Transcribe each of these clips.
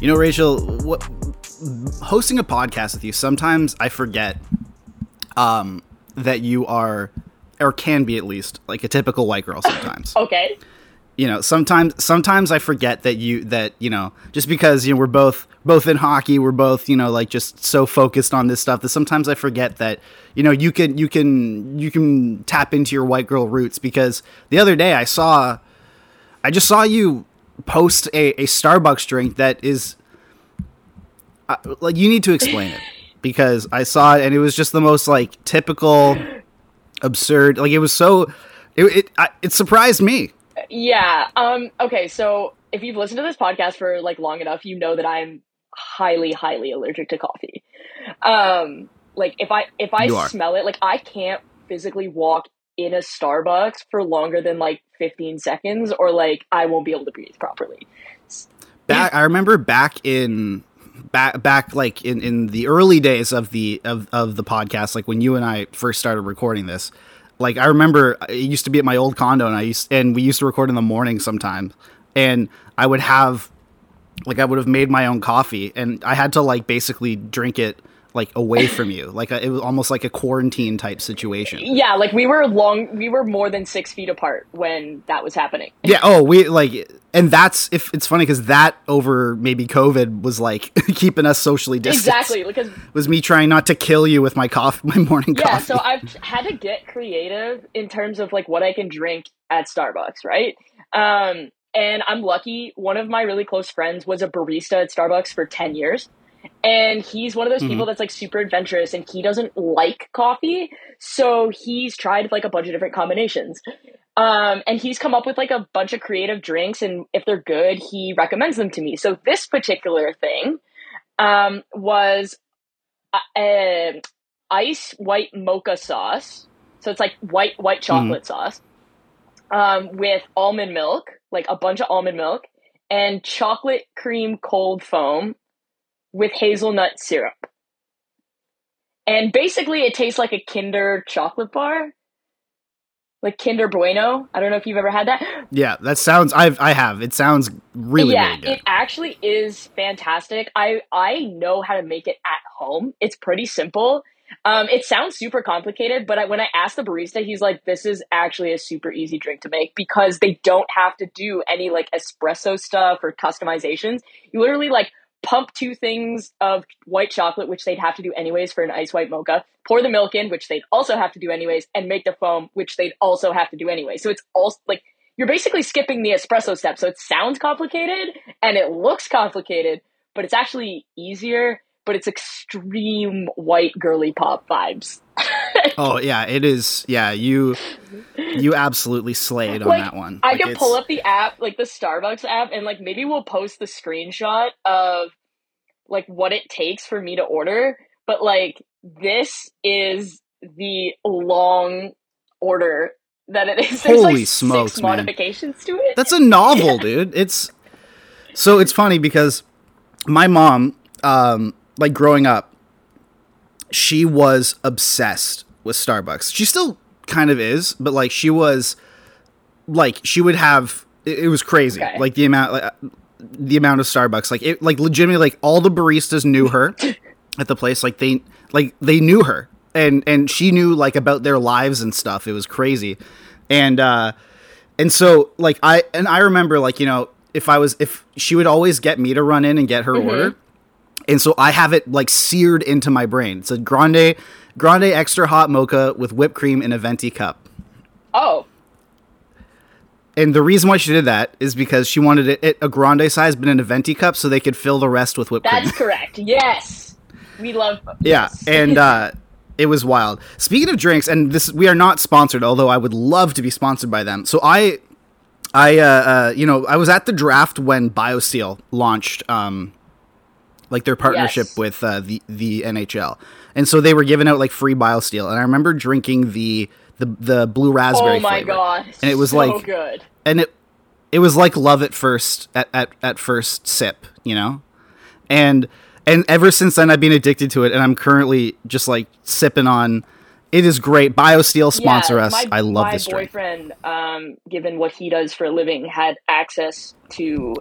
You know, Rachel, what hosting a podcast with you, sometimes I forget um, that you are, or can be at least, like a typical white girl sometimes. Okay. you know, sometimes sometimes I forget that you that, you know, just because, you know, we're both both in hockey, we're both, you know, like just so focused on this stuff that sometimes I forget that, you know, you can you can you can tap into your white girl roots because the other day I saw I just saw you post a, a Starbucks drink that is uh, like you need to explain it because I saw it and it was just the most like typical absurd like it was so it it, I, it surprised me Yeah. Um. Okay. So if you've listened to this podcast for like long enough, you know that I'm highly, highly allergic to coffee. Um. Like if I if I smell it, like I can't physically walk in a Starbucks for longer than like 15 seconds, or like I won't be able to breathe properly. back i remember back in back back like in in the early days of the of of the podcast like when you and i first started recording this like i remember uh, it used to be at my old condo and i used and we used to record in the morning sometimes. And i would have like i would have made my own coffee and i had to like basically drink it like away from you like a, it was almost like a quarantine type situation Yeah, like we were long, we were more than six feet apart when that was happening. Yeah. Oh, we like, and that's if it's funny because that over maybe COVID was like keeping us socially distanced. Exactly, because Was me trying not to kill you with my coffee, my morning yeah coffee. so i've had to get creative in terms of like what i can drink at starbucks right um and i'm lucky one of my really close friends was a barista at starbucks for 10 years and he's one of those people that's like super adventurous and he doesn't like coffee. So he's tried like a bunch of different combinations. Um, and he's come up with like a bunch of creative drinks and if they're good he recommends them to me. So this particular thing um, was uh, uh, ice white mocha sauce. So it's like white white chocolate sauce um, with almond milk, like a bunch of almond milk, and chocolate cream cold foam with hazelnut syrup. And basically, it tastes like a Kinder chocolate bar, like Kinder Bueno. I don't know if you've ever had that. yeah, that sounds. I've I have. It sounds really good. yeah, really it actually is fantastic. I I know how to make it at home. It's pretty simple. Um, it sounds super complicated, but I, when I asked the barista, he's like, "This is actually a super easy drink to make because they don't have to do any like espresso stuff or customizations. You literally like pump two things of white chocolate, which they'd have to do anyways for an ice white mocha, pour the milk in, which they'd also have to do anyways, and make the foam, which they'd also have to do anyway. So it's all like you're basically skipping the espresso step. So it sounds complicated and it looks complicated, but it's actually easier. But it's extreme white girly pop vibes. oh yeah, it is. Yeah, you you absolutely slayed on Like, that one. I Like, can it's- pull up the app, like the Starbucks app, and like maybe we'll post the screenshot of like what it takes for me to order. But like this is the long order that it is. There's Holy like smokes, six man. modifications to it. That's a novel, dude. It's so it's funny because my mom, um, like growing up, she was obsessed with Starbucks. She still kind of is, but like she was, like she would have. It, it was crazy, Okay. like the amount, like, the amount of Starbucks. Like it, like legitimately, like all the baristas knew her at the place. Like they, like they knew her, and and she knew like about their lives and stuff. It was crazy, and. uh and so like i and i remember like you know if i was if she would always get me to run in and get her order and so i have it like seared into my brain it's a grande grande extra hot mocha with whipped cream in a venti cup oh, and the reason why she did that is because she wanted it, it a grande size but in a venti cup so they could fill the rest with whipped that's cream That's correct. Yes, we love. yeah yes. and uh it was wild. Speaking of drinks, and this we are not sponsored, although I would love to be sponsored by them. So I, I, uh, uh you know, I was at the draft when BioSteel launched, um, like their partnership Yes. with uh, the the NHL, and so they were giving out like free BioSteel, and I remember drinking the the the blue raspberry. Oh my flavor. god. And it was so like- good. and it it was like love at first at, at, at first sip, you know? And and ever since then I've been addicted to it and I'm currently just like sipping on it is great. BioSteel sponsor yeah, us. My, I love my this drink. boyfriend, um, given what he does for a living, had access to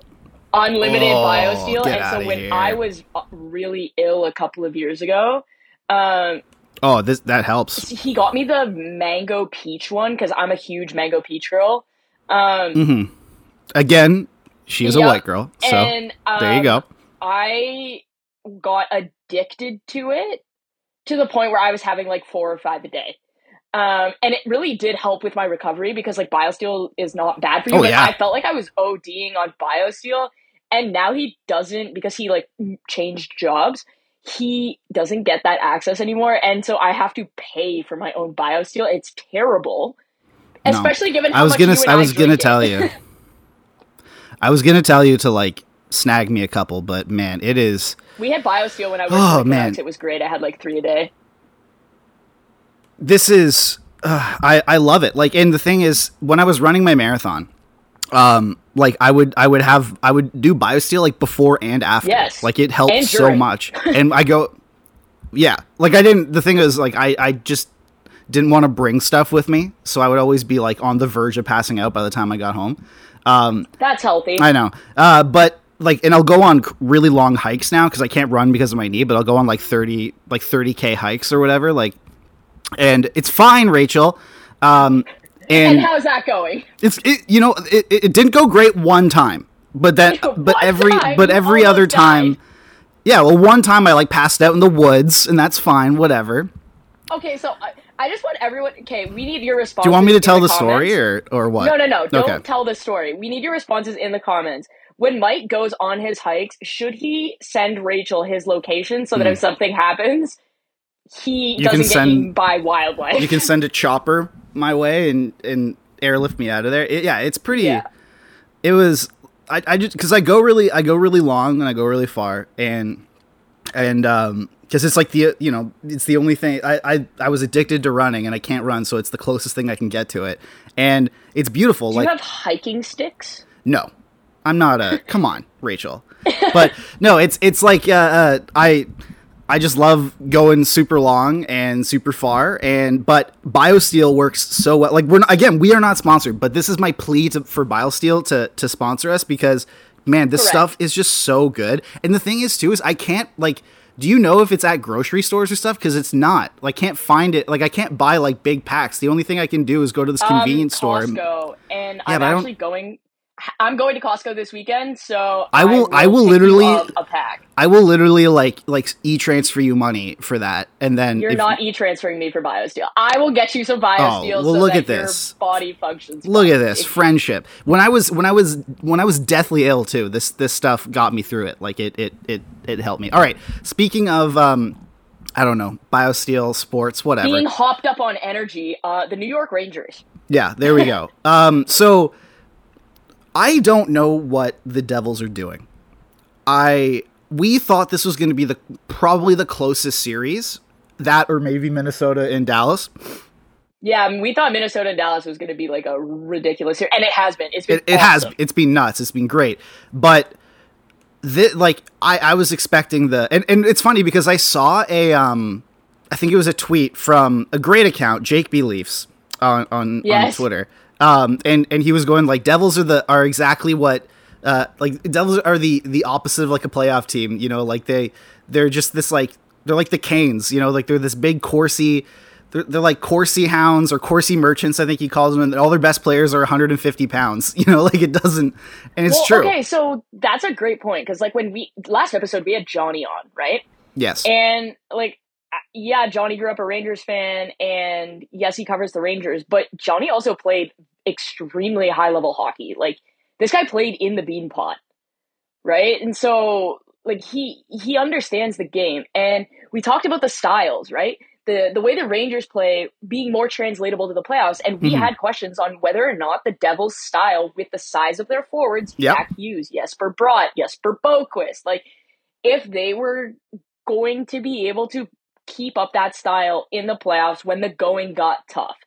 unlimited Oh, BioSteel, and so when here. I was uh, really ill a couple of years ago, um, Oh, this that helps. he got me the mango peach one because I'm a huge mango peach girl. Um, hmm Again, she is a white girl. So and um, there you go. I got addicted to it to the point where I was having like four or five a day. Um, and it really did help with my recovery because like BioSteel is not bad for you. Oh, but yeah. I felt like I was ODing on BioSteel, and now he doesn't because he like changed jobs. He doesn't get that access anymore, and so I have to pay for my own BioSteel. It's terrible, No. especially given how I was gonna I was gonna tell you. I was gonna tell you to like snag me a couple, but man, it is We had BioSteel when I was Oh, oh, man. It was great. I had like three a day. This is uh, I I love it. Like, and the thing is, when I was running my marathon, um, like I would I would have I would do BioSteel like before and after. Yes. like it helped so much. And I go, yeah, like I didn't. The thing is, like I I just didn't want to bring stuff with me, so I would always be like on the verge of passing out by the time I got home. Um, That's healthy. I know. Uh, but like, and I'll go on really long hikes now because I can't run because of my knee. But I'll go on like thirty, like thirty k hikes or whatever. Like, and it's fine, Rachel. Um, and and how's that going? it's it, you know it, it didn't go great one time, but then but every time? but every other time, died. yeah. Well, one time I like passed out in the woods, and that's fine, whatever. Okay, so I, I just want everyone. Okay, we need your response. Do you want me to tell the story or or what? No, no, no. Don't Okay. tell the story. We need your responses in the comments. When Mike goes on his hikes, should he send Rachel his location so that if something happens, he. You can send- by wildlife? you can send a chopper my way and and airlift me out of there. It- yeah, it's pretty. Yeah. It was. I, I just because I go really I go really long and I go really far and and um because it's like the you know it's the only thing I, I I was addicted to running and I can't run so it's the closest thing I can get to it and it's beautiful Do like you have hiking sticks? no i'm not a come on rachel but no it's it's like uh, uh i i just love going super long and super far and but biosteel works so well. Like we're not, again we are not sponsored but this is my plea to, for biosteel to to sponsor us because man this Correct. stuff is just so good. And the thing is too is i can't like do you know if it's at grocery stores or stuff? Because it's not. Like can't find it. Like i can't buy like big packs. The only thing i can do is go to this convenience um, store and Yeah, I'm but I don't- actually going. I'm going to Costco this weekend, so I will- I will pick you literally- a pack. I will literally like like e transfer you money for that, and then You're if- not e-transferring me for BioSteel. I will get you some BioSteel Oh, well, so look at this. body functions. Look at this friendship. When I was when I was when I was deathly ill too, this this stuff got me through it. Like it it it it helped me. All right. Speaking of um, I don't know, biosteel, sports, whatever. Being hopped up on energy, uh, the New York Rangers. Yeah, there we go. um, so I don't know what the Devils are doing. I we thought this was going to be the probably the closest series that or maybe Minnesota and Dallas. Yeah, I mean, we thought Minnesota and Dallas was going to be like a ridiculous year, and it has been. It's been it, it has it's been nuts it's been great but thi- like I, I was expecting the and, and it's funny because i saw a um i think it was a tweet from a great account jake b leafs on on, on twitter um and and he was going like devils are the are exactly what uh like devils are the the opposite of like a playoff team you know like they they're just this like they're like the canes you know like they're this big Corsi they're, they're like Corsi hounds or Corsi merchants, I think he calls them, and all their best players are 150 pounds. You know, like it doesn't, and it's well, true. Okay, so that's a great point because, like, when we last episode we had Johnny on, right? Yes, And like, yeah, Johnny grew up a Rangers fan, and yes, he covers the Rangers, but Johnny also played extremely high level hockey. Like, this guy played in the Beanpot, right? And so, like, he he understands the game, and we talked about the styles, right? the the way the Rangers play being more translatable to the playoffs. And we Mhm. had questions on whether or not the Devils' style, with the size of their forwards, Yep. Jack Hughes, Jesper Bratt, Jesper Boqvist, like if they were going to be able to keep up that style in the playoffs when the going got tough.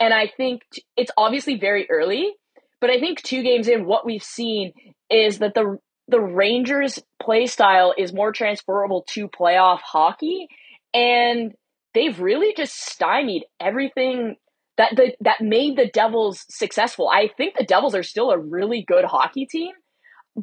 And I think it's obviously very early, but I think two games in, what we've seen is that the the Rangers' play style is more transferable to playoff hockey, and they've really just stymied everything that the, that made the Devils successful. I think the Devils are still a really good hockey team,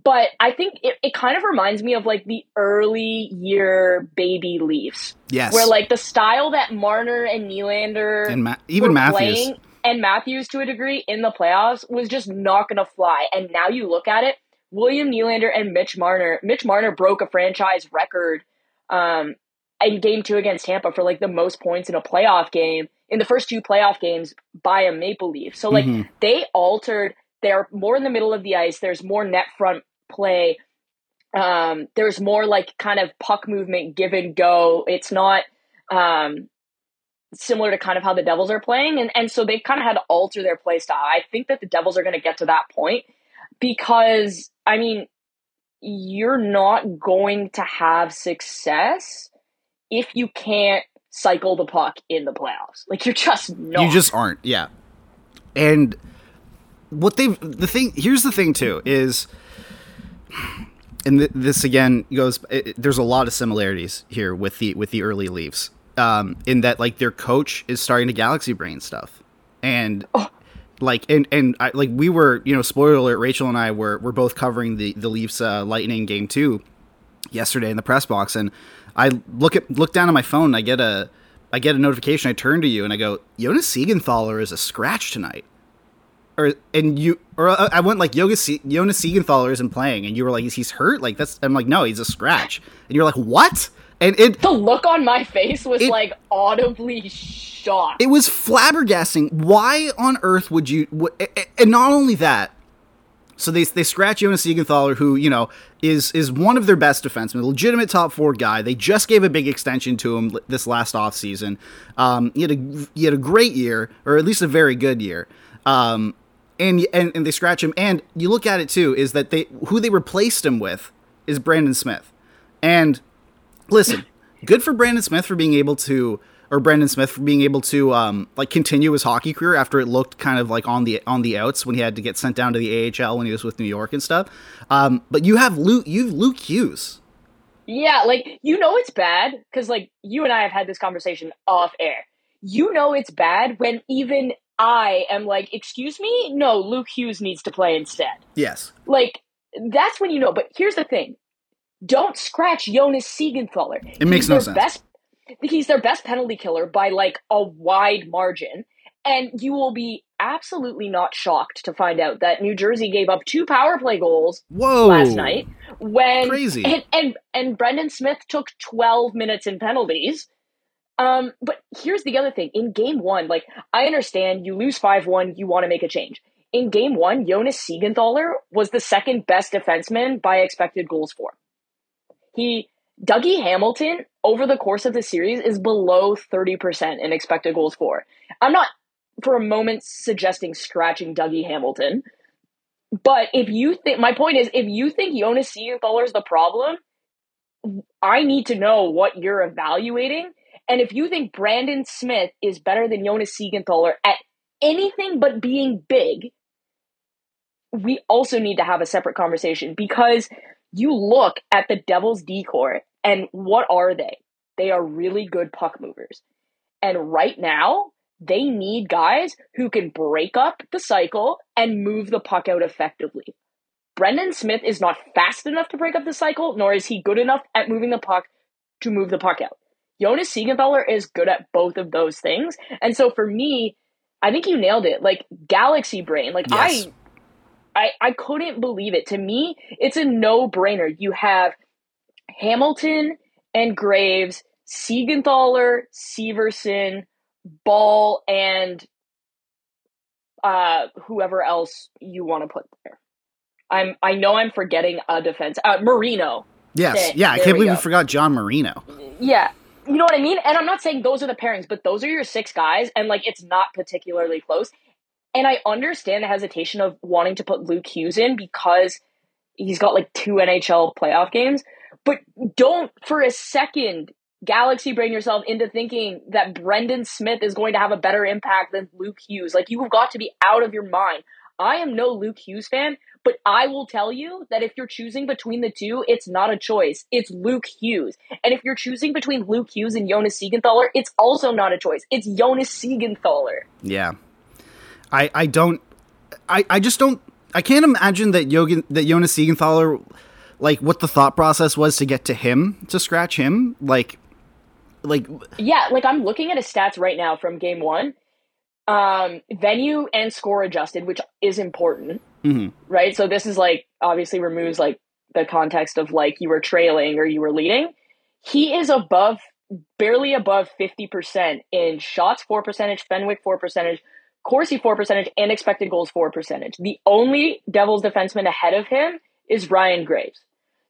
but I think it, it kind of reminds me of like the early year baby Leafs, Yes. where like the style that Marner and Nylander and Ma- even were Matthews. playing, and Matthews to a degree in the playoffs was just not going to fly. And now you look at it, William Nylander and Mitch Marner. Mitch Marner broke a franchise record um, in Game Two against Tampa for like the most points in a playoff game in the first two playoff games by a Maple Leaf. So like Mhm. they altered. They're more in the middle of the ice. There's more net front play. Um, there's more like kind of puck movement, give and go. It's not um, similar to kind of how the Devils are playing, and and so they've kind of had to alter their play style. I think that the Devils are going to get to that point because I mean, you're not going to have success if you can't cycle the puck in the playoffs. Like you're just not. You just aren't. Yeah. And what they've the thing here's the thing too is and th- this again goes it, it- there's a lot of similarities here with the with the early Leafs um in that like their coach is starting to galaxy brain stuff. And like and and I, like we were you know spoiler alert Rachel and I were were both covering the the Leafs uh, Lightning game 2 yesterday in the press box. And I look at look down at my phone and I get a I get a notification I turn to you and I go Jonas Siegenthaler is a scratch tonight or and you or uh, I went like Yoga Se- Jonas Siegenthaler isn't playing and you were like he's hurt like that's I'm like no he's a scratch and you're like what and it the look on my face was It- like audibly shocked. it was flabbergasting. Why on earth would you? wh- a- a- And not only that, so they they scratch Jonas Siegenthaler, who you know is is one of their best defensemen, a legitimate top four guy. They just gave a big extension to him this last offseason. Um, he had a he had a great year, or at least a very good year. Um, and, and and they scratch him. And you look at it too, is that they who they replaced him with is Brandon Smith, and listen, good for Brendan Smith for being able to, or Brandon Smith for being able to, um, like continue his hockey career after it looked kind of like on the on the outs when he had to get sent down to the AHL when he was with New York and stuff. Um, but you have Luke, you've Luke Hughes. Yeah, like you know it's bad because like you and I have had this conversation off air. You know it's bad when even I am like, "Excuse me, no, Luke Hughes needs to play instead." Yes. Like that's when you know. But here's the thing: don't scratch Jonas Siegenthaler. It makes He's no sense. Best, he's their best penalty killer by like a wide margin, and you will be absolutely not shocked to find out that New Jersey gave up two power play goals Whoa. last night when Crazy. and and and Brendan Smith took 12 minutes in penalties. Um, but here's the other thing: in game one, like I understand you lose five one, you want to make a change. In game one, Jonas Siegenthaler was the second best defenseman by expected goals for. He Dougie Hamilton over the course of the series is below 30% in expected goals for. I'm not for a moment suggesting scratching Dougie Hamilton. But if you think my point is if you think Jonas Siegenthaler is the problem, I need to know what you're evaluating. And if you think Brendan Smith is better than Jonas Siegenthaler at anything but being big, we also need to have a separate conversation because you look at the Devils decor and what are they? They are really good puck movers. And right now, they need guys who can break up the cycle and move the puck out effectively. Brendan Smith is not fast enough to break up the cycle, nor is he good enough at moving the puck to move the puck out. Jonas Siegenthaler is good at both of those things. And so for me, I think you nailed it. Like galaxy brain. Like Yes. I I I couldn't believe it. To me, it's a no-brainer. You have Hamilton and Graves, Siegenthaler, Severson, Bahl, and uh, whoever else you want to put there. I'm I know I'm forgetting a defense. Uh, Marino. Yes. Okay, yeah. I can't believe we forgot John Marino. Yeah. You know what I mean? And I'm not saying those are the pairings, but those are your six guys, and like it's not particularly close. And I understand the hesitation of wanting to put Luke Hughes in because he's got like two NHL playoff games. But don't for a second galaxy bring yourself into thinking that Brendan Smith is going to have a better impact than Luke Hughes. Like you have got to be out of your mind. I am no Luke Hughes fan, but I will tell you that if you're choosing between the two, it's not a choice. It's Luke Hughes. And if you're choosing between Luke Hughes and Jonas Siegenthaler, it's also not a choice. It's Jonas Siegenthaler. Yeah. I I don't I I just don't I can't imagine that Jogan that Jonas Siegenthaler like what the thought process was to get to him to scratch him like like Yeah, like I'm looking at his stats right now from game one. Um, venue and score adjusted, which is important, mhm. right? So this is like obviously removes like the context of like you were trailing or you were leading. He is above, barely above fifty percent in shots for percentage, Fenwick for percentage, Corsi for percentage, and expected goals for percentage. The only Devils defenseman ahead of him is Ryan Graves.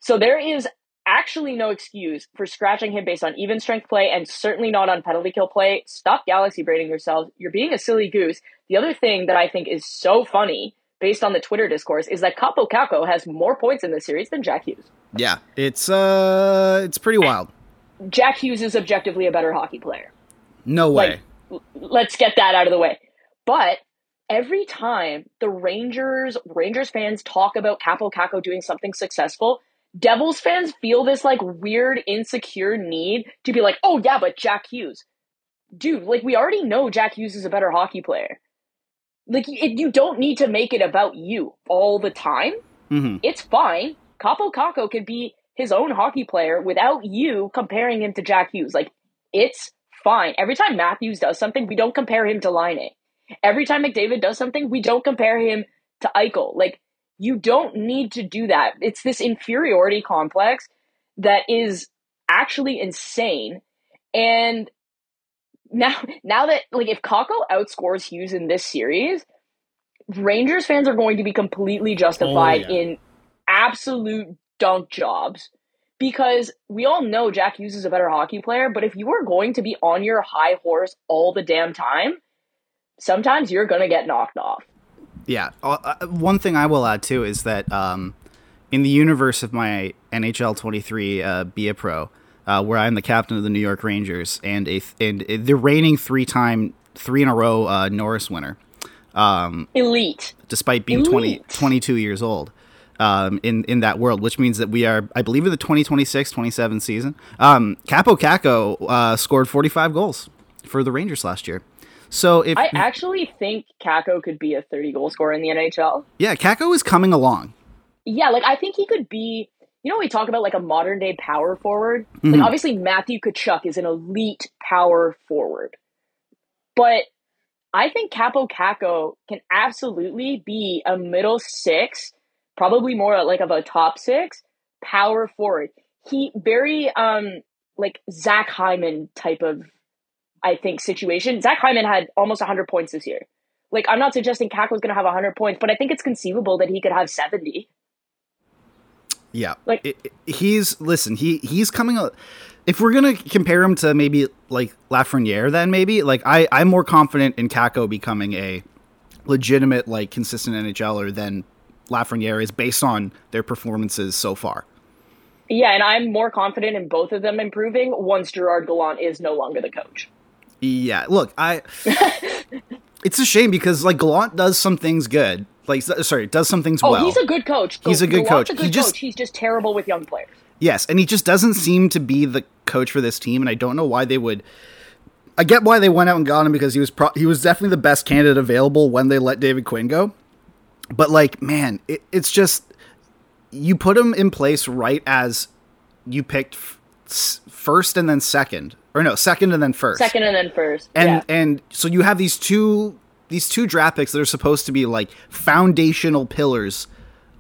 So there is actually no excuse for scratching him based on even strength play and certainly not on penalty kill play. Stop galaxy braiding yourselves. You're being a silly goose. The other thing that I think is so funny based on the Twitter discourse is that Kaapo Kakko has more points in this series than Jack Hughes. yeah, it's uh it's pretty wild. Jack Hughes is objectively a better hockey player. No way. Like, let's get that out of the way. But every time the Rangers Rangers fans talk about Kaapo Kakko doing something successful, Devils fans feel this like weird insecure need to be like, "Oh yeah, but Jack Hughes." Dude, like we already know Jack Hughes is a better hockey player. Like it, you don't need to make it about you all the time. Mhm. It's fine. Kaapo Kakko could be his own hockey player without you comparing him to Jack Hughes. Like it's fine. Every time Matthews does something, we don't compare him to Laine. Every time McDavid does something, we don't compare him to Eichel. Like you don't need to do that. It's this inferiority complex that is actually insane. And now now that like if Kakko outscores Hughes in this series, Rangers fans are going to be completely oh, justified Oh, yeah. in absolute dunk jobs because we all know Jack Hughes is a better hockey player, but if you are going to be on your high horse all the damn time, sometimes you're going to get knocked off. Yeah. Uh, uh, one thing I will add too is that um, in the universe of my NHL 23 uh, Be a Pro, uh, where I'm the captain of the New York Rangers and a th- and the reigning three-time, three in a row uh, Norris winner, um, Elite. despite being 20, 22 years old. Um, in in that world, which means that we are, I believe, in the 2026-27 season. Um, Kaapo Kakko uh, scored 45 goals for the Rangers last year. So if I actually think Kakko could be a 30 goal scorer in the NHL. yeah, Kakko is coming along. Yeah, like I think he could be. You know, we talk about like a modern day power forward. Mhm. Like obviously Matthew Tkachuk is an elite power forward, but I think Kaapo Kakko can absolutely be a middle six, probably more like of a top six power forward. He very um like Zach Hyman type of I think situation. Zach Hyman had almost 100 points this year. Like I'm not suggesting Kakko's going to have 100 points, but I think it's conceivable that he could have 70. Yeah, Like- It- it- he's listen. He he's coming. out If we're gonna compare him to maybe like Lafreniere, then maybe like I I'm more confident in Kakko becoming a legitimate like consistent NHLer than Lafreniere is based on their performances so far. Yeah, and I'm more confident in both of them improving once Gerard Gallant is no longer the coach. Yeah, look, I. it's a shame because like Gallant does some things good. Like sorry, does some things well. Oh, well. he's a good coach. He's a good Gallant's coach. A good He just- coach. He's just terrible with young players. Yes, and he just doesn't seem to be the coach for this team, and I don't know why they would. I get why they went out and got him because he was pro- he was definitely the best candidate available when they let David Quinn go. But like, man, it, it's just you put him in place right as you picked f- first and then second, or no, second and then first Second and then first. and yeah. and so you have these two these two draft picks that are supposed to be like foundational pillars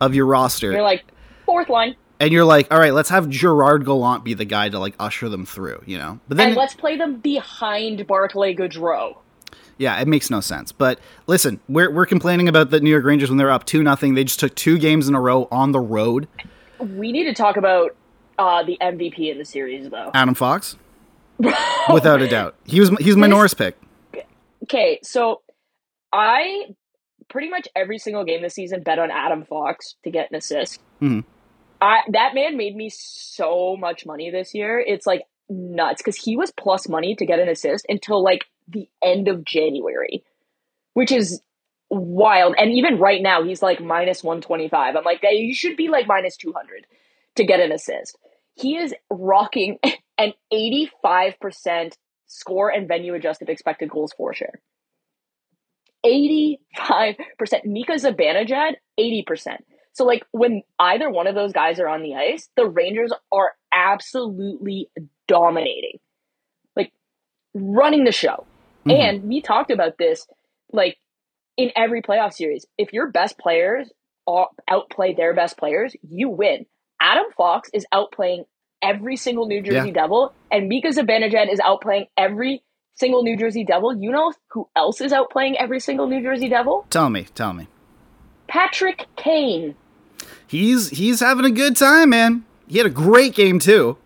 of your roster You're like fourth line, and you're like all right let's have gerard gallant be the guy to like usher them through you know but then and let's play them behind Barclay Goodrow. yeah it makes no sense but listen we're, we're complaining about the new york rangers when they're up two nothing they just took two games in a row on the road We need to talk about uh, the MVP in the series, though. adam fox without a doubt. He was he's my This- Norris pick. Okay, so I pretty much every single game this season bet on Adam Fox to get an assist. Mhm. I that man made me so much money this year. It's like nuts because he was plus money to get an assist until like the end of January, which is wild. And even right now, he's like minus one twenty five. I'm like, you should be like minus two hundred to get an assist. He is rocking an eighty five percent score and venue adjusted expected goals for share. 85%. Mika Zibanejad, 80%. So, like, when either one of those guys are on the ice, the Rangers are absolutely dominating, like, running the show. Mhm. And we talked about this, like, in every playoff series. If your best players outplay their best players, you win. Adam Fox is outplaying every single New Jersey Yeah. Devil, and Mika Zibanejad is outplaying every single New Jersey Devil. You know who else is outplaying every single New Jersey Devil? Tell me, tell me. Patrick Kane. He's he's having a good time, man. He had a great game too.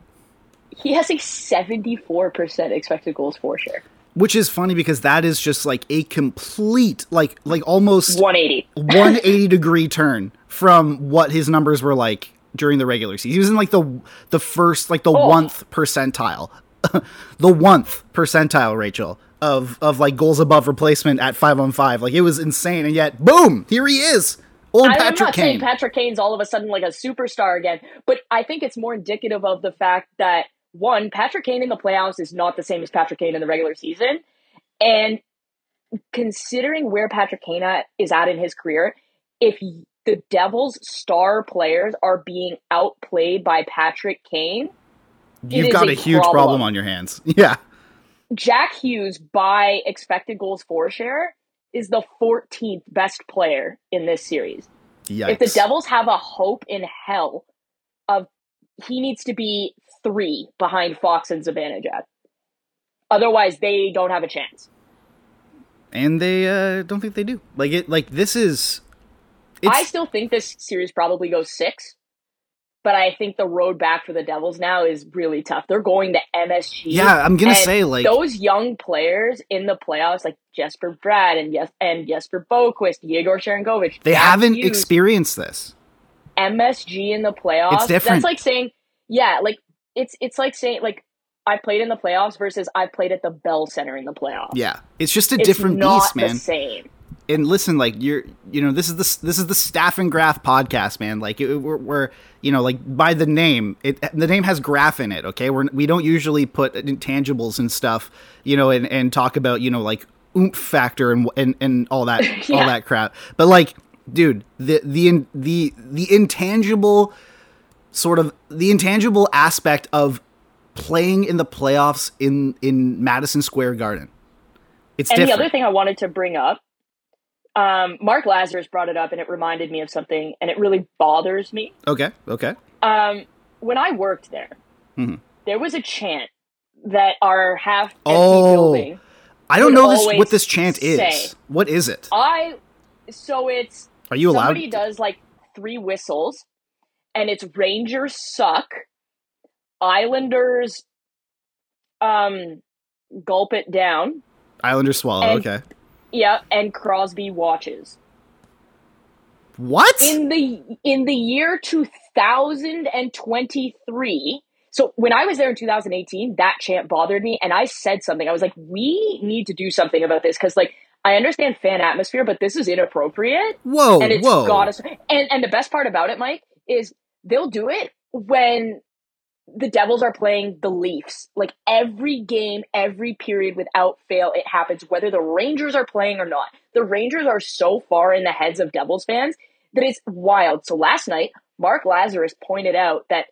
He has a 74% expected goals for share. Which is funny because that is just like a complete like like almost 180. 180 degree turn from what his numbers were like during the regular season. He was in like the the first like the Oh. one percentile. the one percentile, Rachel, of of like goals above replacement at 5 on 5. Like it was insane and yet boom, here he is. Old I'm Patrick not saying Kane. Patrick Kane's all of a sudden like a superstar again, but I think it's more indicative of the fact that one, Patrick Kane in the playoffs is not the same as Patrick Kane in the regular season. And considering where Patrick Kane is at in his career, if the Devils' star players are being outplayed by Patrick Kane, You've got a a huge problem. problem. on your hands. Yeah. Jack Hughes by expected goals for share is the 14th best player in this series. Yikes. If the Devils have a hope in hell of he needs to be three behind Fox and Zibanejad. Otherwise, they don't have a chance. and they uh don't think they do. Like it like this is it's I still think this series probably goes six, but I think the road back for the Devils now is really tough. They're going to MSG. Yeah, I'm going to say like those young players in the playoffs, like Jesper Bratt and yes and Jesper Boqvist, Yegor Sharangovich, they haven't Hughes, experienced this. MSG in the playoffs. It's different. That's like saying, yeah, like it's it's like saying like I played in the playoffs versus I played at the Bell Center in the playoffs. Yeah. It's just a it's different beast, man. The same. And listen like you're you know this is the this is the staff and graph podcast man. Like it, we're, we're you know like by the name it the name has graph in it okay? We're we don't usually put intangibles and stuff you know and and talk about you know like oomph factor and and, and all that all that crap. But like dude the the in- the the intangible sort of the intangible aspect of playing in the playoffs in in Madison Square Garden. It's And different the other thing I wanted to bring up, um, Mark Lazarus brought it up, and it reminded me of something, and it really bothers me. okay okay Um, when I worked there, Mhm. there was a chant that our half empty Oh. building. I don't know this what this chant is. What is it? I so it's Are you allowed? somebody does like three whistles, and it's Rangers suck, Islanders, um, gulp it down. Islander swallow. okay. Yeah, and Crosby watches. What? in the in the year 2023 so when i was there in 2018 that chant bothered me and i said something i was like we need to do something about this because like i understand fan atmosphere but this is inappropriate whoa! and it's whoa! got us and and the best part about it mike is they'll do it when the devils are playing the leafs. Like every game every period without fail it happens whether the rangers are playing or not. The rangers are so far in the heads of devils fans that it's wild. So last night mark lazarus pointed out that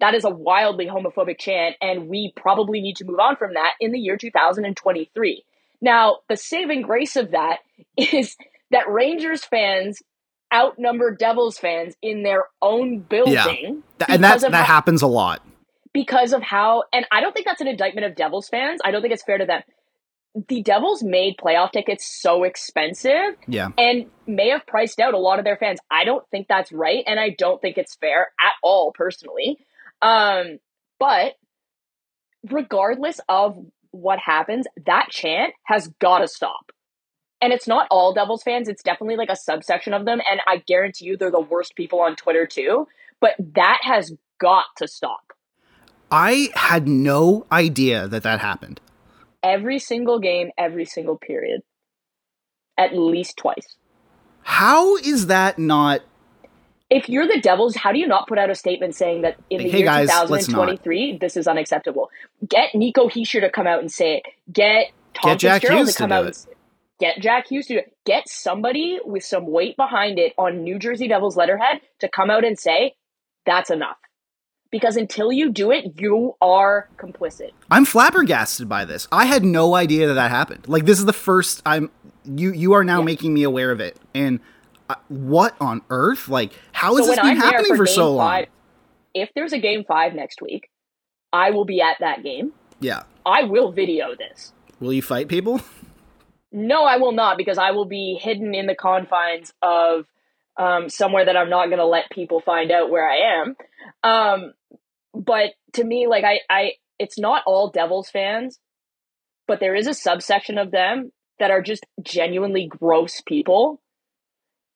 that is a wildly homophobic chant and we probably need to move on from that in the year 2023 now the saving grace of that is that rangers fans outnumber devils fans in their own building Th- and that that how- happens a lot. Because of how and I don't think that's an indictment of Devils fans. I don't think it's fair to them. The Devils made playoff tickets so expensive Yeah. and may have priced out a lot of their fans. I don't think that's right and I don't think it's fair at all personally. Um but regardless of what happens, that chant has got to stop. And it's not all Devils fans, it's definitely like a subsection of them. And I guarantee you they're the worst people on Twitter too. But that has got to stop. I had no idea that that happened. Every single game, every single period. At least twice. How is that not? If you're the Devils, how do you not put out a statement saying that in the Hey, year guys, 2023, this is unacceptable? Get Nico Hischier to come out and say it. Get Tom Get Jack Fitzgerald Hughes to to come do out and say. Get Jack Hughes to do it. Get somebody with some weight behind it on New Jersey Devils letterhead to come out and say, that's enough. Because until you do it, you are complicit. I'm flabbergasted by this. I had no idea that that happened. Like this is the first I'm you you are now Yeah. making me aware of it. And uh, what on earth? Like how has so this been I'm happening for, for so long? five, if there's a game five next week, I will be at that game. Yeah. I will video this. Will you fight people? No, I will not because I will be hidden in the confines of um, somewhere that I'm not going to let people find out where I am. Um, but to me, like I, I, it's not all Devils fans, but there is a subsection of them that are just genuinely gross people,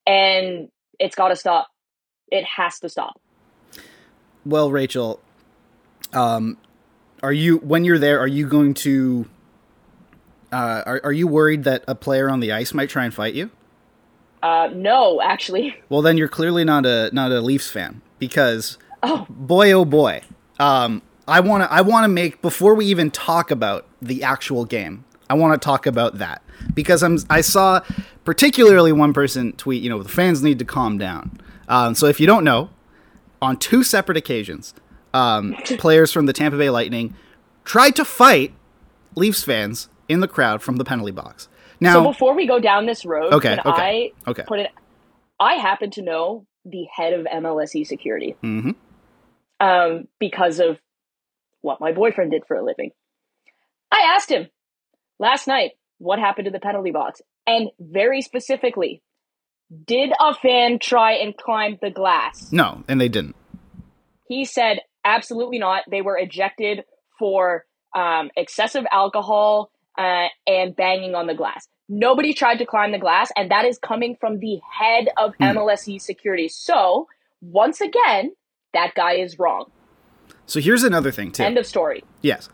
and it's got to stop. It has to stop. Well, Rachel, um, are you when you're there? Are you going to? Uh, are are you worried that a player on the ice might try and fight you? Uh, no, actually, Well, then you're clearly not a not a Leafs fan because oh, boy oh boy, um, I want to I want to make before we even talk about the actual game. I want to talk about that because I'm I saw particularly one person tweet. You know, the fans need to calm down. Um, so if you don't know, on two separate occasions, um, players from the Tampa Bay Lightning tried to fight Leafs fans in the crowd from the penalty box. Now, so before we go down this road, Okay, okay, I okay. put it? I happen to know the head of MLSE security mm-hmm. um, because of what my boyfriend did for a living. I asked him last night what happened to the penalty box, and very specifically, did a fan try and climb the glass? no, and they didn't. He said absolutely not. They were ejected for um, excessive alcohol uh, and banging on the glass. Nobody tried to climb the glass, and that is coming from the head of Hmm. MLSE security. So, once again, that guy is wrong. So here's another thing too. End of story. Yes.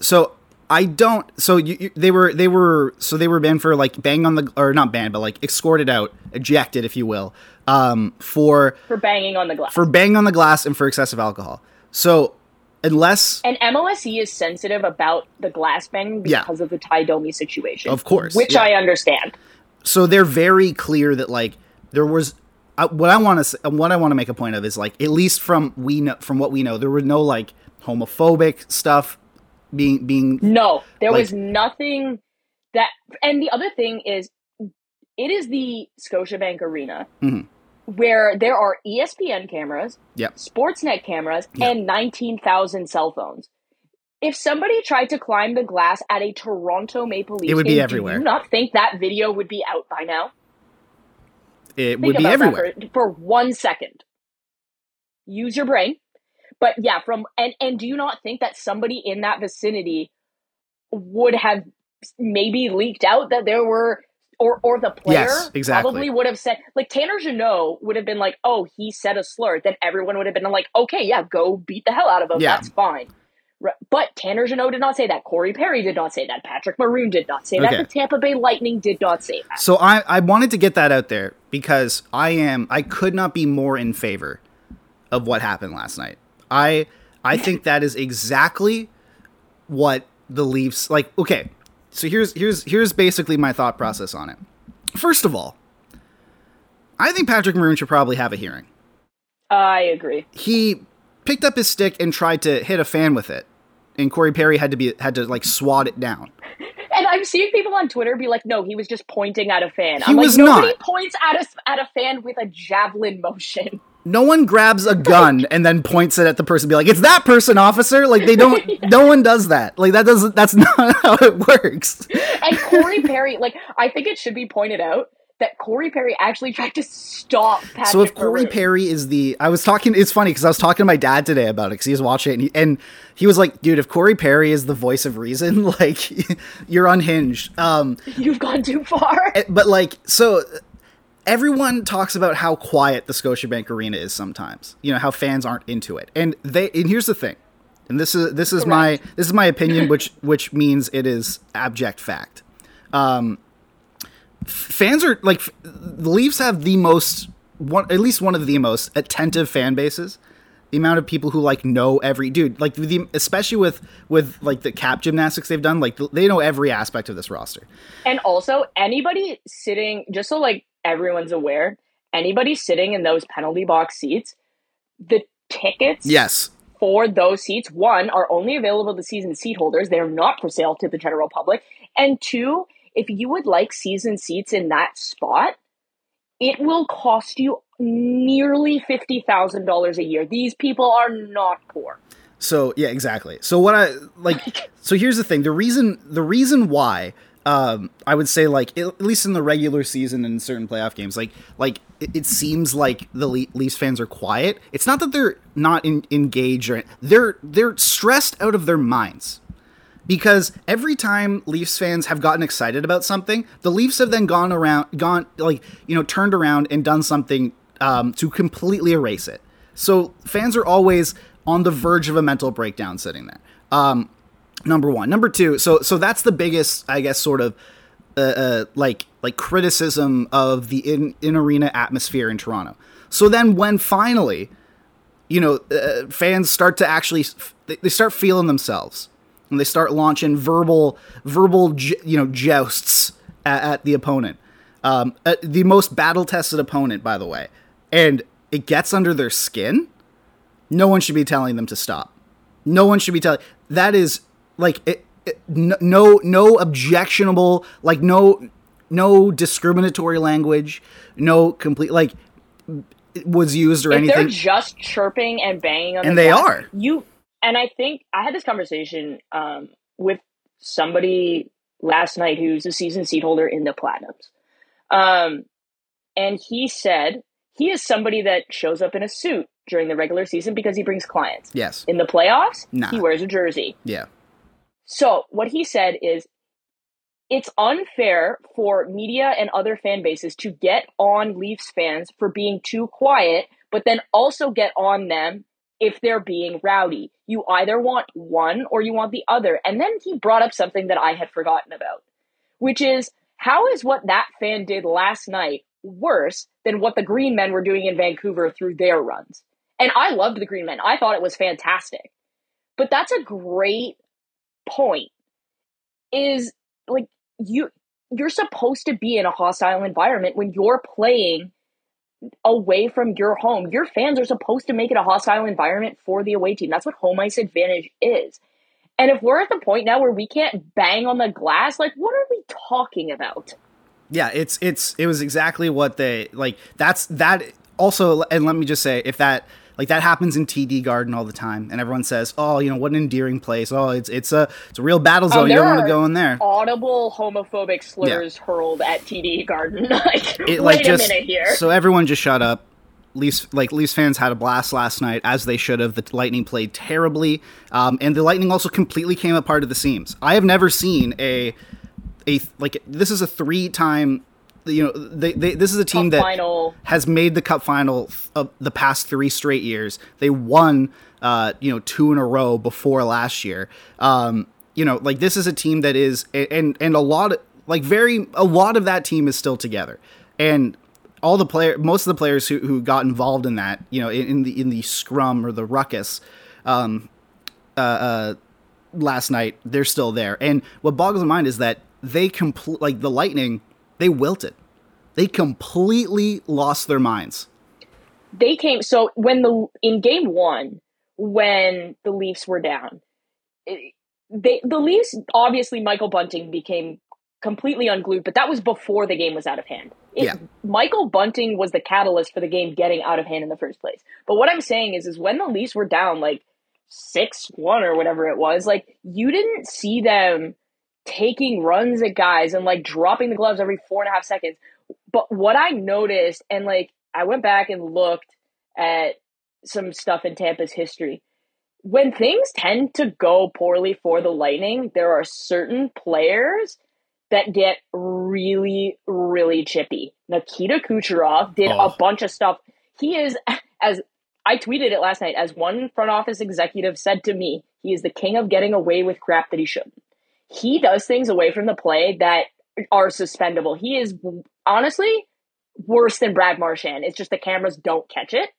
So I don't. So you, you, they were they were so they were banned for like bang on the or not banned but like escorted out, ejected if you will, um, for For banging on the glass. for bang on the glass and for excessive alcohol. So unless and MLSE is sensitive about the glass banging Yeah. because of the Ty Domi situation. Of course, Which yeah. I understand. so they're very clear that like there was uh, what I want to what I want to make a point of is like at least from we know from what we know there were no like homophobic stuff being being No, there Like- was nothing that. And the other thing is, it is the Scotiabank Arena Mhm. Where there are ESPN cameras, Yep. Sportsnet cameras, Yeah. and 19,000 cell phones. If somebody tried to climb the glass at a Toronto Maple Leafs It would be game, everywhere. Do you not think that video would be out by now? it Think would be everywhere. for, for one second. Use your brain. But yeah, from and and do you not think that somebody in that vicinity would have maybe leaked out that there were or or the player Yes, exactly. probably would have said like Tanner Jeannot would have been like, oh, he said a slur. Then everyone would have been like, okay, yeah, go beat the hell out of him. Yeah. That's fine. But Tanner Jeannot did not say that. Corey Perry did not say that. Patrick Maroon did not say Okay. that. The Tampa Bay Lightning did not say that. So I, I wanted to get that out there because I am I could not be more in favor of what happened last night. I I think that is exactly what the Leafs like okay. So here's here's here's basically my thought process on it. First of all, I think Patrick Maroon should probably have a hearing. I agree. He picked up his stick and tried to hit a fan with it. And Corey Perry had to be had to like swat it down. And I'm seeing people on Twitter be like, "No, he was just pointing at a fan." He I'm like, was nobody not. points at a at a fan with a javelin motion. no one grabs a gun and then points it at the person and be like it's that person officer like they don't no one does that like that doesn't that's not how it works And Corey Perry, like, I think it should be pointed out that Corey Perry actually tried to stop Patrick So if Corey Maroon. Perry is the, I was talking. It's funny because I was talking to my dad today about it because he was watching it and he, and he was like, "Dude, if Corey Perry is the voice of reason, like you're unhinged." Um, you've gone too far. eh, but like, so everyone talks about how quiet the Scotiabank Arena is sometimes. You know how fans aren't into it, and they. And here's the thing, and this is this is my this is my opinion, which which means it is abject fact. Um, fans are like the Leafs have the most one at least one of the most attentive fan bases. The amount of people who like know every dude, like the especially with with like the cap gymnastics they've done, like they know every aspect of this roster. And also, anybody sitting, just so like everyone's aware, anybody sitting in those penalty box seats, the tickets Yes, for those seats, one, are only available to season seat holders. They are not for sale to the general public. And two, if you would like season seats in that spot, it will cost you nearly $50,000 a year. These people are not poor. So yeah, exactly. So what I like. So here's the thing: the reason the reason why um, I would say like at least in the regular season and certain playoff games, like like it, it seems like the Le- Leafs fans are quiet. It's not that they're not in, engaged or they're they're stressed out of their minds. Because every time Leafs fans have gotten excited about something, the Leafs have then gone around, gone like you know, turned around and done something um, to completely erase it. So fans are always on the verge of a mental breakdown sitting there. Um, number one, number two. So so that's the biggest, I guess, sort of uh, uh, like like criticism of the in in arena atmosphere in Toronto. So then when finally, you know, uh, fans start to actually they, start feeling themselves and they start launching verbal verbal you know jousts at, at the opponent. Um, uh, the most battle tested opponent, by the way, and it gets under their skin. No one should be telling them to stop. No one should be telling. That is like it, it, no no objectionable like no no discriminatory language. No complete like was used or if anything. they're just chirping and banging on And the they glass, are. you and i think i had this conversation um, with somebody last night who's a season seat holder in the platinums um, and he said he is somebody that shows up in a suit during the regular season because he brings clients yes. in the playoffs Nah. he wears a jersey Yeah. So what he said is it's unfair for media and other fan bases to get on Leafs fans for being too quiet, but then also get on them if they're being rowdy. You either want one or you want the other. And then he brought up something that I had forgotten about, which is how is what that fan did last night worse than what the Green Men were doing in Vancouver through their runs? And I loved the Green Men. I thought it was fantastic. But that's a great point is like you you're supposed to be in a hostile environment when you're playing away from your home. Your fans are supposed to make it a hostile environment for the away team. That's what home ice advantage is. And if we're at the point now where we can't bang on the glass, like what are we talking about? Yeah, it's it's it was exactly what they like. That's that also, and let me just say, if that like that happens in TD Garden all the time, and everyone says, "Oh, you know what an endearing place. Oh, it's it's a it's a real battle zone. you Oh, there don't want to go in there." Audible homophobic slurs hurled at TD Garden. like, It, wait like a minute here. so everyone just shut up. Leafs like Leafs fans had a blast last night, as they should have. The Lightning played terribly, um, and the Lightning also completely came apart at the seams. I have never seen a a like this is a three time. You know, they, they this is a team Cup that final. has made the cup final of the past three straight years. They won, uh, you know, two in a row before last year. Um, you know, like this is a team that is, and and a lot of like very a lot of that team is still together, and all the player, most of the players who, who got involved in that, you know, in, in the in the scrum or the ruckus, um, uh, uh, last night, they're still there. And what boggles my mind is that they complete like the Lightning, they wilted. They completely lost their minds. they came so when the in game one when the leafs were down it- they the leafs obviously michael bunting became completely unglued but that was before the game was out of hand It- Yeah. michael bunting was the catalyst for the game getting out of hand in the first place but what i'm saying is is when the leafs were down like six one or whatever it was like you didn't see them taking runs at guys and like dropping the gloves every four and a half seconds But what I noticed, and like I went back and looked at some stuff in Tampa's history. When things tend to go poorly for the Lightning, there are certain players that get really, really chippy. Nikita Kucherov did Oh. a bunch of stuff. He is, as I tweeted it last night, as one front office executive said to me, he is the king of getting away with crap that he shouldn't. He does things away from the play that are suspendable. He is honestly worse than Brad Marchand. It's just the cameras don't catch it.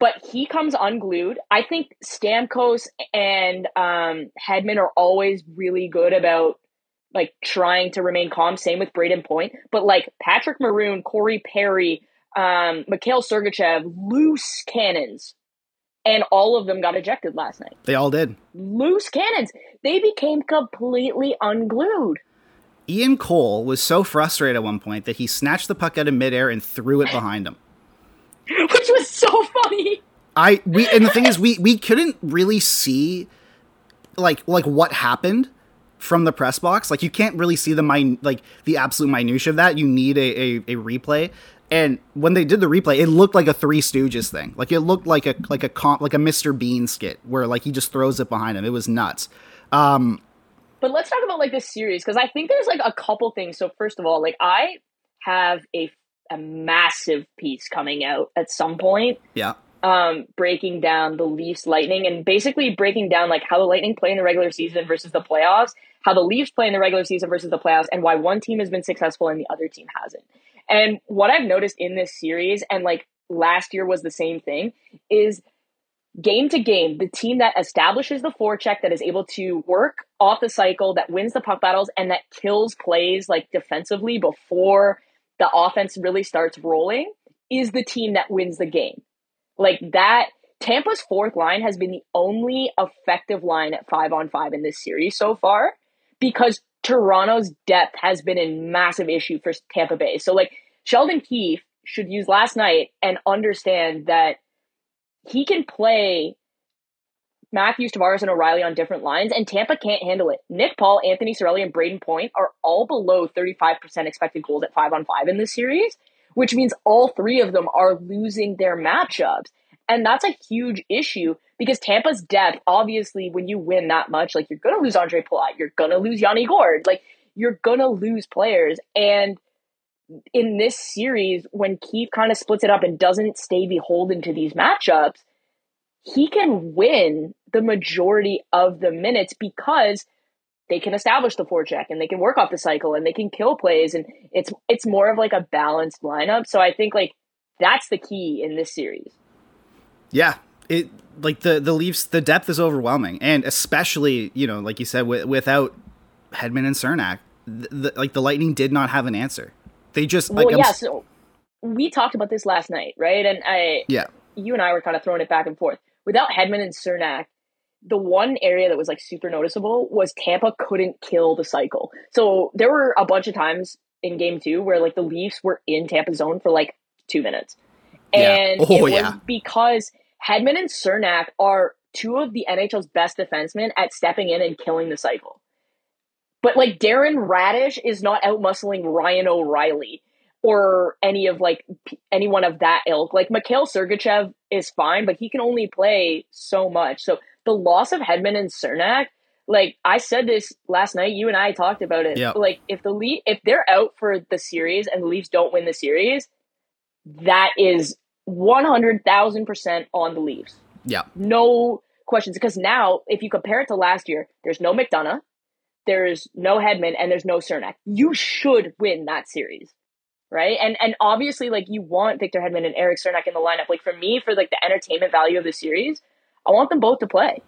But he comes unglued. I think Stamkos and um, Hedman are always really good about like trying to remain calm. Same with Brayden Point. But like Patrick Maroon, Corey Perry, um, Mikhail Sergachev, loose cannons. And all of them got ejected last night. They all did. Loose cannons. They became completely unglued. Ian Cole was so frustrated at one point that he snatched the puck out of midair and threw it behind him. Which was so funny. I we and the thing is we we couldn't really see like like what happened from the press box. Like you can't really see the min like the absolute minutia of that. You need a, a, a replay. And when they did the replay, it looked like a Three Stooges thing. Like it looked like a like a comp like a Mr. Bean skit where like he just throws it behind him. It was nuts. Um, But let's talk about like this series because I think there's like a couple things. So first of all, like I have a a massive piece coming out at some point, yeah. um, breaking down the Leafs Lightning and basically breaking down like how the Lightning play in the regular season versus the playoffs, how the Leafs play in the regular season versus the playoffs, and why one team has been successful and the other team hasn't. And what I've noticed in this series, and like last year was the same thing, is game to game, the team that establishes the forecheck, that is able to work off the cycle, that wins the puck battles, and that kills plays like defensively before the offense really starts rolling, is the team that wins the game. Like that, Tampa's fourth line has been the only effective line at five on five in this series so far because Toronto's depth has been a massive issue for Tampa Bay. So, like, Sheldon Keefe should use last night and understand that he can play Matthews, Tavares, and O'Reilly on different lines, and Tampa can't handle it. Nick Paul, Anthony Cirelli, and Brayden Point are all below 35% expected goals at 5 on 5 in this series, which means all three of them are losing their matchups. And that's a huge issue because Tampa's depth, obviously, when you win that much, like you're to lose Ondrej Palat, you're to lose Yanni Gourde, like you're to lose players. And in this series, when Keefe kind of splits it up and doesn't stay beholden to these matchups, he can win the majority of the minutes because they can establish the forecheck and they can work off the cycle and they can kill plays and it's it's more of like a balanced lineup. So I think like that's the key in this series. Yeah, it like the the Leafs. The depth is overwhelming, and especially you know, like you said, with, without Hedman and Cernak, the, the, like the Lightning did not have an answer. They just like well, I'm yeah. So we talked about this last night, right? And I, yeah, you and I were kind of throwing it back and forth. Without Hedman and Cernak, the one area that was like super noticeable was Tampa couldn't kill the cycle. So there were a bunch of times in game two where like the Leafs were in Tampa zone for like two minutes. Yeah. And Oh, it was yeah. because Hedman and Cernak are two of the NHL's best defensemen at stepping in and killing the cycle. But like Darren Raddysh is not out muscling Ryan O'Reilly or any of like anyone of that ilk. Like Mikhail Sergachev is fine, but he can only play so much. So the loss of Hedman and Cernak, like I said this last night, you and I talked about it. Yep. Like if the Le- if they're out for the series and the Leafs don't win the series, that is one hundred thousand percent on the Leafs yeah, no questions. Because now, if you compare it to last year, there's no McDonagh, there's no Hedman, and there's no Cernak. You should win that series, right? And and obviously, like you want Victor Hedman and Erik Cernak in the lineup. Like for me, for like the entertainment value of the series, I want them both to play.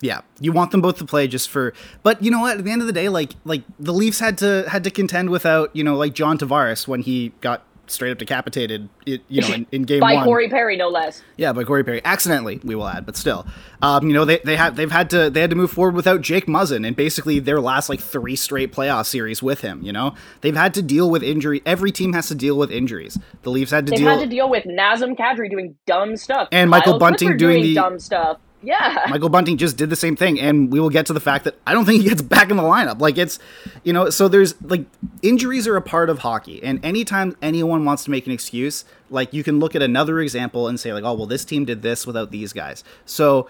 yeah. You want them both to play just for, but you know what? At the end of the day, like like the Leafs had to had to contend without you know like John Tavares when he got straight up decapitated. It, you know in, in game By one. Corey Perry, no less. Yeah, by Corey Perry, accidentally, we will add, but still, um, you know, they they have they've had to they had to move forward without Jake Muzzin and basically their last like three straight playoff series with him. You know, they've had to deal with injury. Every team has to deal with injuries. The Leafs had to They've deal. had to deal with Nazem Kadri doing dumb stuff And Michael Bunting Clifford doing the- dumb stuff. Yeah. Michael Bunting just did the same thing, and we will get to the fact that I don't think he gets back in the lineup. Like it's, you know, so there's like injuries are a part of hockey, and anytime anyone wants to make an excuse, like you can look at another example and say like, oh well, this team did this without these guys. So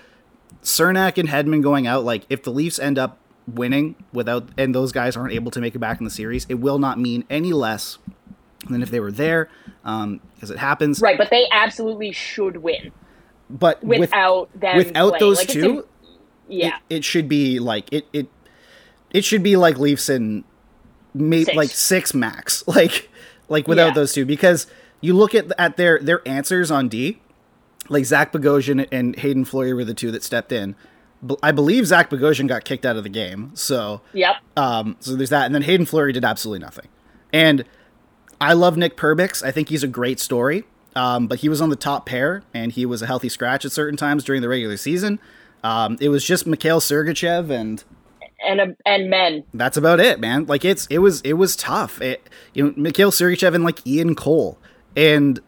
Cernak and Hedman going out, like if the Leafs end up winning without and those guys aren't able to make it back in the series, it will not mean any less than if they were there, um, because it happens. Right, but they absolutely should win But with- without them. without playing. those Like, two, yeah. it, it should be like it it it should be like Leafs and maybe like six max like like without Yeah. those two because you look at at their their answers on D like Zach Bogosian and Haydn Fleury were the two that stepped in. I believe Zach Bogosian got kicked out of the game, so Yep. um, so there's that, and then Haydn Fleury did absolutely nothing. And I love Nick Perbix. I think he's a great story. Um, but he was on the top pair, and he was a healthy scratch at certain times during the regular season. Um, it was just Mikhail Sergachev, and And a, and men. that's about it, man. Like it's it was it was tough. It, you know, Mikhail Sergachev and like Ian Cole, and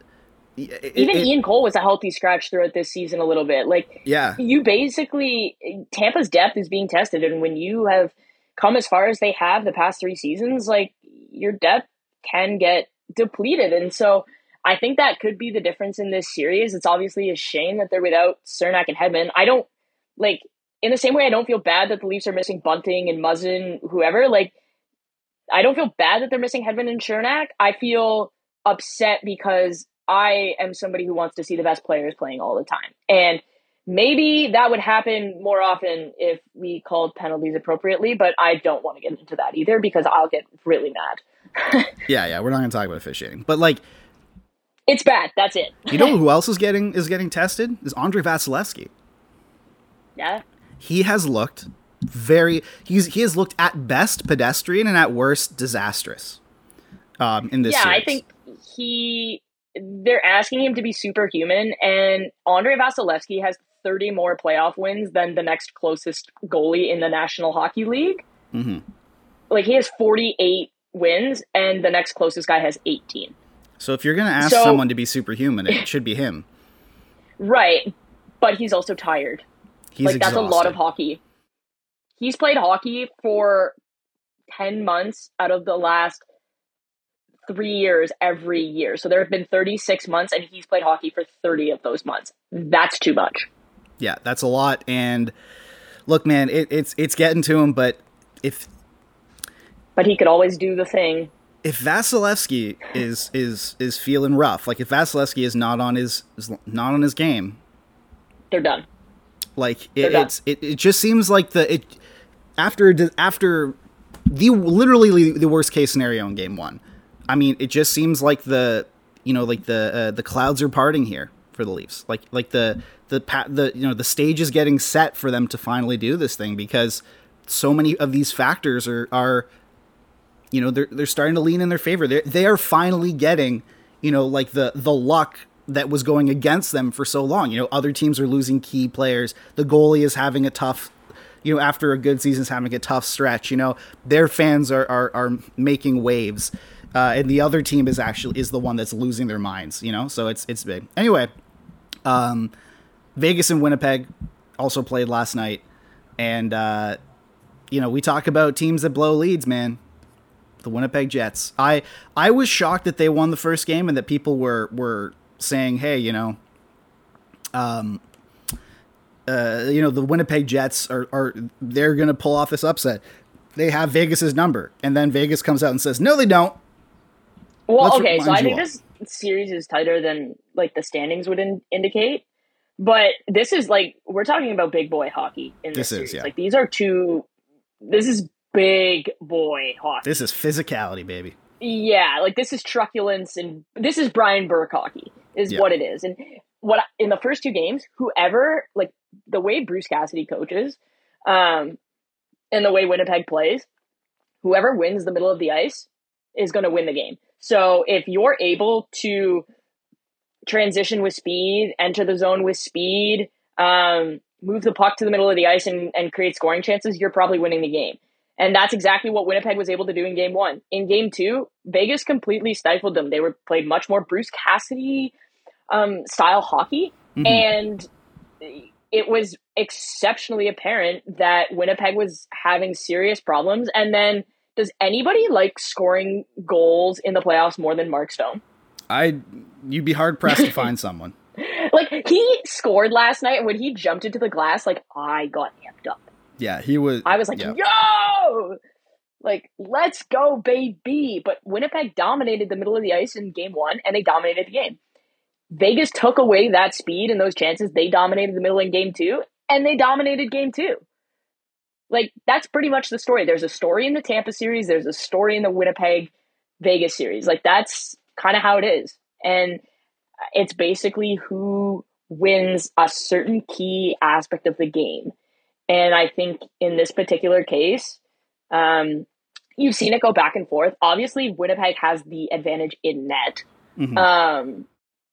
it- Even it- Ian Cole was a healthy scratch throughout this season a little bit. Like yeah, you basically Tampa's depth is being tested, and when you have come as far as they have the past three seasons, like your depth can get depleted, and so I think that could be the difference in this series. It's obviously a shame that they're without Cernak and Hedman. I don't like in the same way I don't feel bad that the Leafs are missing Bunting and Muzzin, whoever. Like I don't feel bad that they're missing Hedman and Cernak. I feel upset because I am somebody who wants to see the best players playing all the time. And maybe that would happen more often if we called penalties appropriately, but I don't want to get into that either because I'll get really mad. yeah, yeah. We're not gonna talk about officiating, but like It's bad. That's it. you know who else is getting is getting tested is Andrei Vasilevskiy. yeah. he has looked very he's he has looked at best pedestrian and at worst disastrous um in this yeah, series. I think he they're asking him to be superhuman and Andrei Vasilevskiy has 30 more playoff wins than the next closest goalie in the National Hockey League. Mhm. Like he has 48 wins and the next closest guy has 18. So if you're gonna ask So- someone to be superhuman it should be him Right. But he's also tired. he's like that's a lot of hockey. He's played hockey for 10 months out of the last 3 years every year. So there have been 36 months and he's played hockey for 30 of those months. That's too much. yeah that's a lot and look man it, it's it's getting to him but if But he could always do the thing. If Vasilevskiy is is is feeling rough like if Vasilevskiy is not on his is not on his game They're done. Like it, done. it's it, it just seems like the it after after the literally the worst case scenario in game one. I mean, it just seems like the you know like the uh, the clouds are parting here for the Leafs. Like like the the the you know the stage is getting set for them to finally do this thing because so many of these factors are are you know they're they're starting to lean in their favor. They they are finally getting you know like the the luck that was going against them for so long. You know, other teams are losing key players. The goalie is having a tough you know after a good season is having a tough stretch. You know, their fans are are, are making waves. Uh, and the other team is actually is the one that's losing their minds, you know. So it's it's big. Anyway, um, Vegas and Winnipeg also played last night, and uh, you know we talk about teams that blow leads, man the Winnipeg Jets. I I was shocked that they won the first game and that people were were saying, "Hey, you know, um uh you know, the Winnipeg Jets are are they're going to pull off this upset. They have Vegas's number." And then Vegas comes out and says, "No, they don't." Well, Let's okay, so I think all. this series is tighter than like the standings would in- indicate. But this is like we're talking about big boy hockey in this, This is, series. yeah. Like these are two. This is big boy hockey. This is physicality, baby. Yeah, like this is truculence and this is Brian Burke hockey is Yeah. what it is. And what in the first two games, whoever like the way Bruce Cassidy coaches, um, and the way Winnipeg plays, whoever wins the middle of the ice is going to win the game. So if you're able to transition with speed, enter the zone with speed, um, move the puck to the middle of the ice and, and create scoring chances, you're probably winning the game. And that's exactly what Winnipeg was able to do in game one. In game two, Vegas completely stifled them. They were played much more Bruce Cassidy um, style hockey, and it was exceptionally apparent that Winnipeg was having serious problems. And then, does anybody like scoring goals in the playoffs more than Mark Stone? I you'd be hard pressed to find someone. Like he scored last night, and when he jumped into the glass, like I got amped up. Yeah, he was. I was like, yeah. yo, like let's go, baby. But Winnipeg dominated the middle of the ice in game one, and they dominated the game. Vegas took away that speed and those chances. They dominated the middle in game two, and they dominated game two. Like that's pretty much the story. There's a story in the Tampa series. There's a story in the Winnipeg Vegas series. Like that's kind of how it is, and it's basically who wins a certain key aspect of the game. And I think in this particular case, um, you've seen it go back and forth. Obviously, Winnipeg has the advantage in net. Mhm. Um,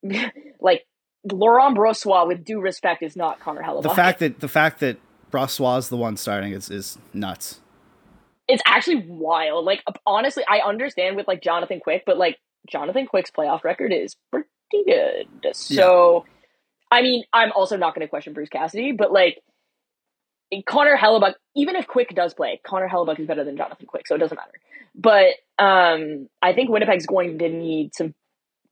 like Laurent Brossoit, with due respect, is not Connor Hellebuyck. the fact that the fact that Brossois is the one starting is is nuts. it's actually wild. Like honestly, I understand with like Jonathan Quick, but like Jonathan Quick's playoff record is pretty good. So, I mean, I'm also not going to question Bruce Cassidy, but like Connor Hellebuyck, even if Quick does play, Connor Hellebuyck is better than Jonathan Quick, so it doesn't matter. But um, I think Winnipeg's going to need some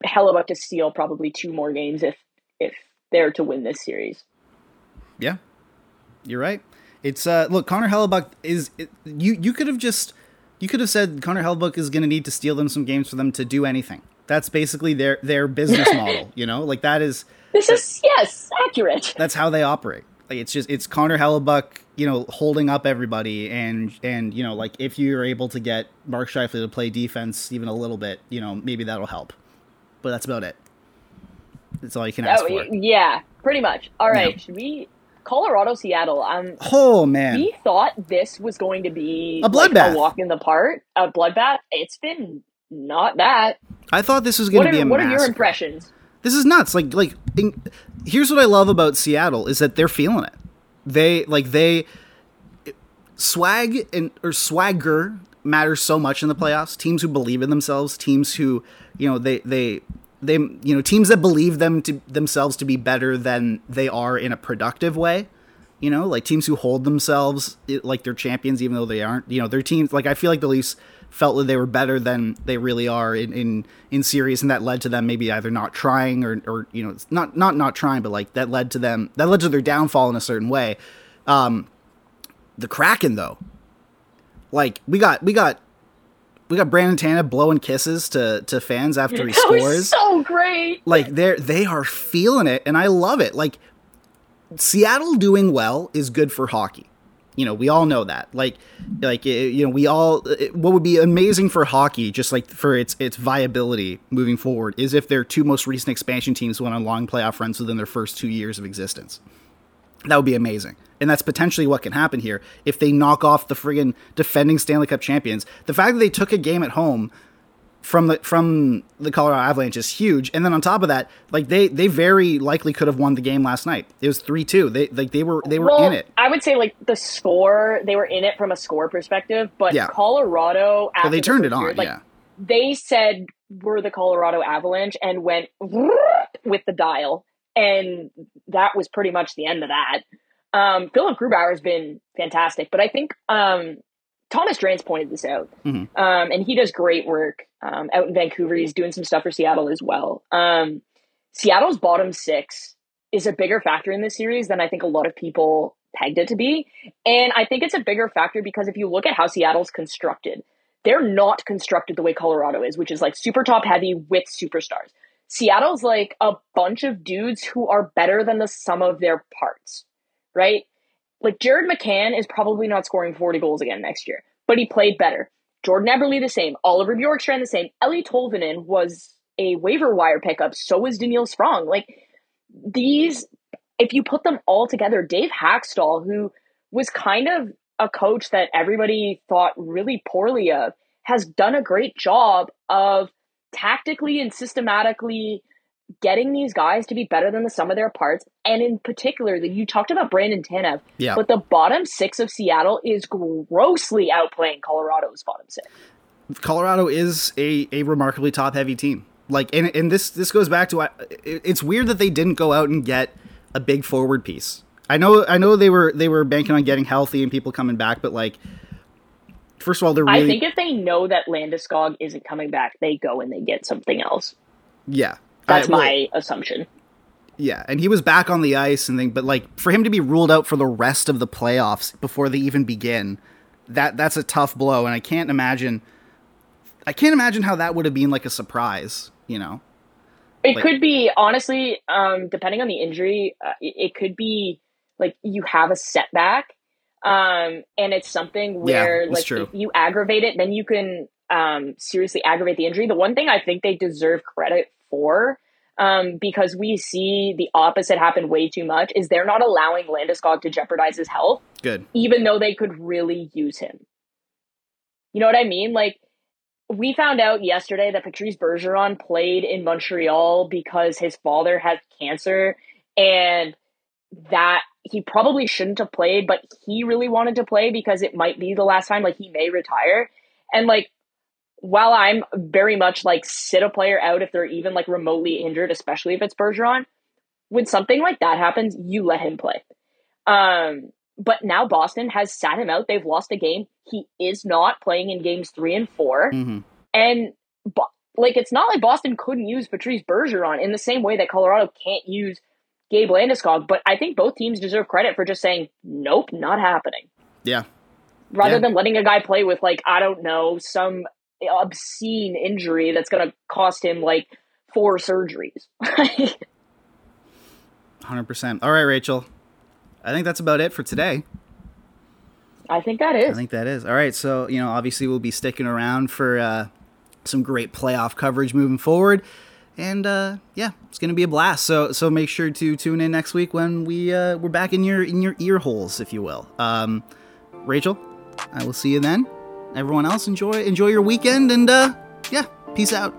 Hellebuyck to steal probably two more games if if they're to win this series. Yeah, you're right. It's uh look, Connor Hellebuyck is it, you you could have just you could have said Connor Hellebuyck is going to need to steal them some games for them to do anything. That's basically their their business model, you know? Like that is This is yes, accurate. that's how they operate. Like it's just it's Connor Hellebuyck, you know, holding up everybody and and you know, like if you're able to get Mark Scheifele to play defense even a little bit, you know, maybe that'll help. But that's about it. That's all you can ask Oh, for. yeah, pretty much. All right, Yeah. should we Colorado Seattle? Um Oh man. we thought this was going to be A like, bloodbath. a walk in the park, a bloodbath. It's been not that. I thought this was going What to be are, what are your impressions? This is nuts. Like like in, here's what I love about Seattle is that they're feeling it. They like they swag and or swagger matters so much in the playoffs. Teams who believe in themselves, teams who, you know, they they they you know, teams that believe them to themselves to be better than they are in a productive way. You know, like teams who hold themselves like they're champions even though they aren't. You know, their teams like I feel like the Leafs felt that they were better than they really are in in, in series and that led to them maybe either not trying or or you know, not not not trying but like that led to them that led to their downfall in a certain way. Um the Kraken though. Like we got we got we got Brandon Tanev blowing kisses to to fans after he That scores so great. like they're they are feeling it and i love it like seattle doing well is good for hockey you know we all know that like like you know we all eh, what would be amazing for hockey just like for its its viability moving forward is if their two most recent expansion teams went on long playoff runs within their first two years of existence that would be amazing. And that's potentially what can happen here if they knock off the friggin' defending Stanley Cup champions. The fact that they took a game at home from the from the Colorado Avalanche is huge. And then on top of that, like they they very likely could have won the game last night. It was three two. They like they were they were well, in it. I would say like the score, they were in it from a score perspective, but Yeah. Colorado. After Well, they the turned it on. period, like, yeah. they said we're the Colorado Avalanche and went with the dial, and that was pretty much the end of that. Um, Philipp Grubauer has been fantastic, but I think um, Thomas Drance pointed this out, Mhm. um, and he does great work um, out in Vancouver. He's doing some stuff for Seattle as well. Um, Seattle's bottom six is a bigger factor in this series than I think a lot of people pegged it to be, and I think it's a bigger factor because if you look at how Seattle's constructed, they're not constructed the way Colorado is, which is like super top heavy with superstars. Seattle's like a bunch of dudes who are better than the sum of their parts, right? Like Jared McCann is probably not scoring 40 goals again next year, but he played better. Jordan Eberle the same. Oliver Bjorkstrand the same. Eeli Tolvanen was a waiver wire pickup. So was Daniel Sprong. Like these, if you put them all together, Dave Hakstol, who was kind of a coach that everybody thought really poorly of, has done a great job of tactically and systematically getting these guys to be better than the sum of their parts. And in particular, that you talked about Brandon Tanev, Yeah. but the bottom six of Seattle is grossly outplaying Colorado's bottom six. Colorado is a, a remarkably top heavy team. Like and and this this goes back to it's weird that they didn't go out and get a big forward piece. I know I know they were they were banking on getting healthy and people coming back, but like first of all, they're really I think if they know that Landeskog isn't coming back, they go and they get something else. yeah. That's well, my assumption. Yeah, and he was back on the ice and thing, but like for him to be ruled out for the rest of the playoffs before they even begin, that that's a tough blow, and I can't imagine. I can't imagine how that would have been like a surprise, you know. It Like- could be honestly, um, depending on the injury, uh, it, it could be like you have a setback, um, and it's something where that's like true. if you aggravate it, then you can um, seriously aggravate the injury. The one thing I think they deserve credit for, um, because we see the opposite happen way too much, is they're not allowing Landeskog to jeopardize his health Good. even though they could really use him. You know what I mean? Like we found out yesterday that Patrice Bergeron played in Montreal because his father has cancer and that he probably shouldn't have played, but he really wanted to play because it might be the last time like he may retire. And like while I'm very much like sit a player out if they're even like remotely injured, especially if it's Bergeron, when something like that happens, you let him play. Um, but now Boston has sat him out. They've lost a game. He is not playing in games three and 4 hmm And Bo- like, it's not like Boston couldn't use Patrice Bergeron in the same way that Colorado can't use Gabe Landeskog. But I think both teams deserve credit for just saying, nope, not happening. Yeah. Rather Yeah. than letting a guy play with, like, I don't know, some obscene injury that's going to cost him, like, four surgeries. Hundred percent. All right, Rachel. I think that's about it for today. I think that is. I think that is all right. So you know, obviously, we'll be sticking around for uh, some great playoff coverage moving forward, and uh, yeah, it's gonna be a blast. So so make sure to tune in next week when we uh, we're back in your in your ear holes, if you will. Um, Rachel, I will see you then. Everyone else, enjoy enjoy your weekend, and uh, yeah, peace out.